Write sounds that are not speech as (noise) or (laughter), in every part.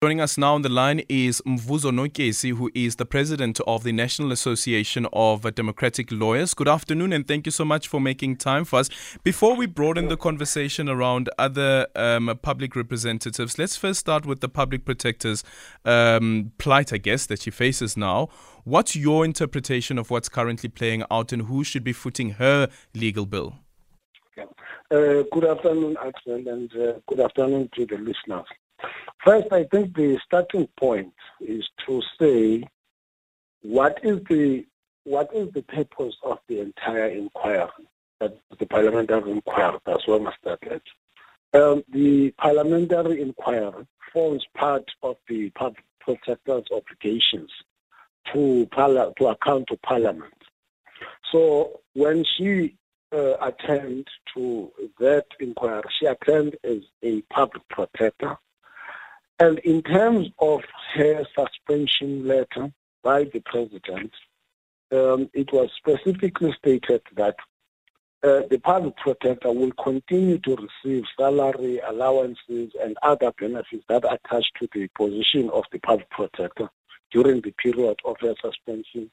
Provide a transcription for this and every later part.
Joining us now on the line is Mvuzo Notyesi, who is the president of the National Association of Democratic Lawyers. Good afternoon, and thank you so much for making time for us. Before we broaden the conversation around other um, public representatives, let's first start with the public protector's um, plight, I guess, that she faces now. What's your interpretation of what's currently playing out, and who should be footing her legal bill? Uh, good afternoon, Axel, and uh, good afternoon to the listeners. First, I think the starting point is to say what is the what is the purpose of the entire inquiry, the parliamentary inquiry. That's where I started. Um, the parliamentary inquiry forms part of the public protector's obligations to to account to parliament. So when she uh, to that inquiry, she attend as a public protector and in terms of her suspension letter by the president, um, it was specifically stated that uh, the public protector will continue to receive salary allowances and other benefits that attach to the position of the public protector during the period of her suspension.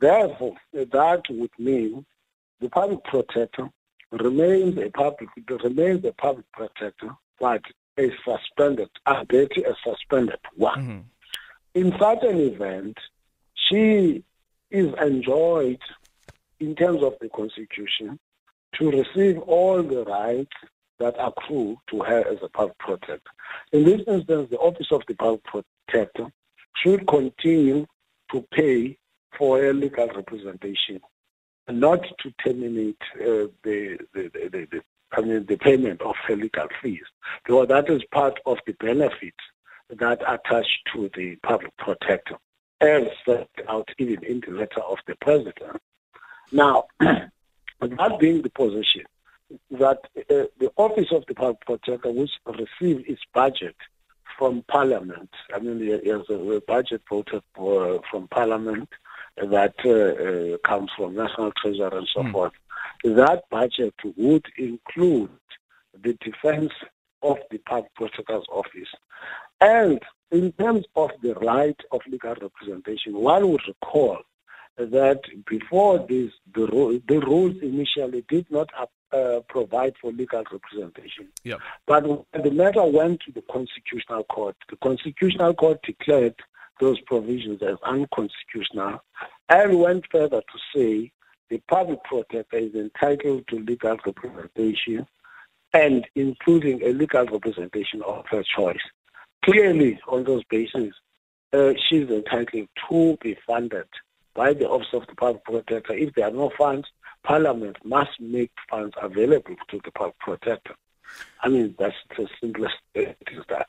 Therefore, that would mean the public protector remains a public remains a public protector, but a suspended, Abeti a suspended one. Mm-hmm. In such an event, she is enjoyed in terms of the Constitution to receive all the rights that accrue to her as a public protector. In this instance, the Office of the Public Protector should continue to pay for her legal representation, not to terminate uh, the, the, the, I mean, the payment of legal fees, because that is part of the benefit that attach to the public protector, as set out even in the letter of the president. Now, (clears throat) that being the position, that uh, the office of the public protector, which receives its budget from Parliament, I mean, there's a budget voted for, from Parliament that uh, uh, comes from National Treasury and so mm. forth that budget would include the defense of the public prosecutor's office. And in terms of the right of legal representation, one would recall that before this, the, the rules initially did not uh, provide for legal representation. Yep. But when the matter went to the Constitutional Court, the Constitutional Court declared those provisions as unconstitutional and went further to say the public protector is entitled to legal representation and including a legal representation of her choice. Clearly, on those bases, uh, she's entitled to be funded by the Office of the Public Protector. If there are no funds, Parliament must make funds available to the Public Protector. I mean, that's the simplest thing is that.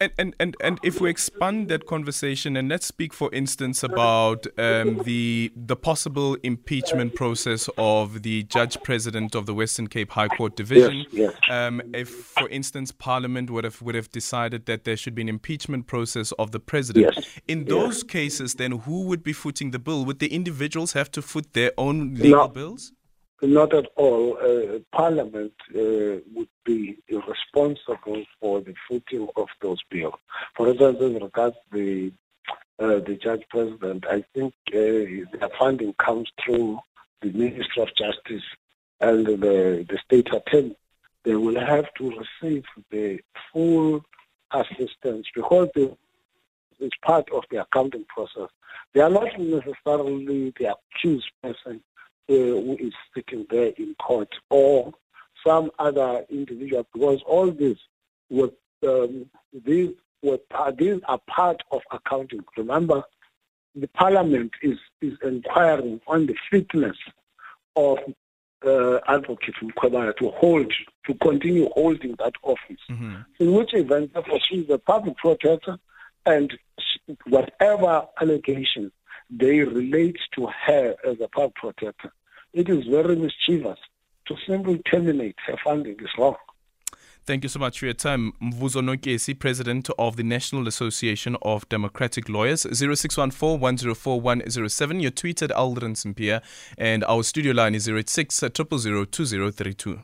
And, and, and, and if we expand that conversation and let's speak, for instance, about um, the, the possible impeachment process of the Judge President of the Western Cape High Court Division. Yes, yes. Um, if, for instance, Parliament would have, would have decided that there should be an impeachment process of the President. Yes. In those cases, then who would be footing the bill? Would the individuals have to foot their own legal no. bills? Not at all. Uh, Parliament uh, would be responsible footing of those bills. For instance, as regards the uh, the judge president, I think uh, their funding comes through the Ministry of Justice and the, the state attorney. They will have to receive the full assistance because they, it's part of the accounting process. They are not necessarily the accused person uh, who is sitting there in court or some other individual because all this was um, these were these are part of accounting. Remember, the parliament is is inquiring on the fitness of uh, advocate Mkhwebane to hold to continue holding that office. Mm-hmm. In which event, therefore, she is a public protector, and whatever allegations they relate to her as a public protector, it is very mischievous to simply terminate her funding is wrong. Thank you so much for your time. Mvuzo Notyesi, President of the National Association of Democratic Lawyers, 0614 104 107. Your tweet at Aldrin Sampear, and our studio line is 086 uh, 2032.